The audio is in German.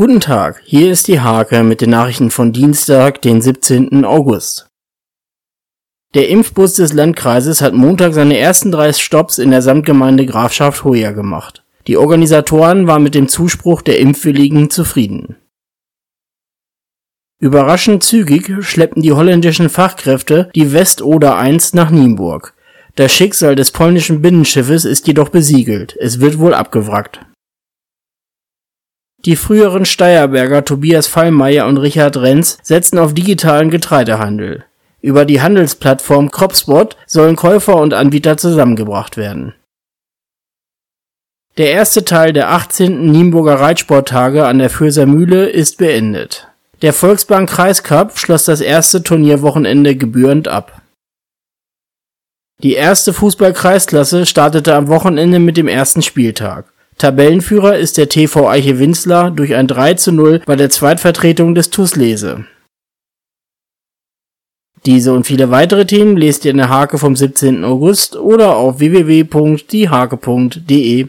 Guten Tag, hier ist die Hake mit den Nachrichten von Dienstag, den 17. August. Der Impfbus des Landkreises hat Montag seine ersten drei Stops in der Samtgemeinde Grafschaft Hoya gemacht. Die Organisatoren waren mit dem Zuspruch der Impfwilligen zufrieden. Überraschend zügig schleppten die holländischen Fachkräfte die Westoder 1 nach Nienburg. Das Schicksal des polnischen Binnenschiffes ist jedoch besiegelt, es wird wohl abgewrackt. Die früheren Steierberger Tobias Fallmeier und Richard Renz setzen auf digitalen Getreidehandel. Über die Handelsplattform Cropspot sollen Käufer und Anbieter zusammengebracht werden. Der erste Teil der 18. Nienburger Reitsporttage an der Fürser Mühle ist beendet. Der Volksbank Kreiscup schloss das erste Turnierwochenende gebührend ab. Die erste Fußball-Kreisklasse startete am Wochenende mit dem ersten Spieltag. Tabellenführer ist der TV Eiche Winslar durch ein 3 zu 0 bei der Zweitvertretung des TuS Lese. Diese und viele weitere Themen lest ihr in der Hake vom 17. August oder auf www.diehake.de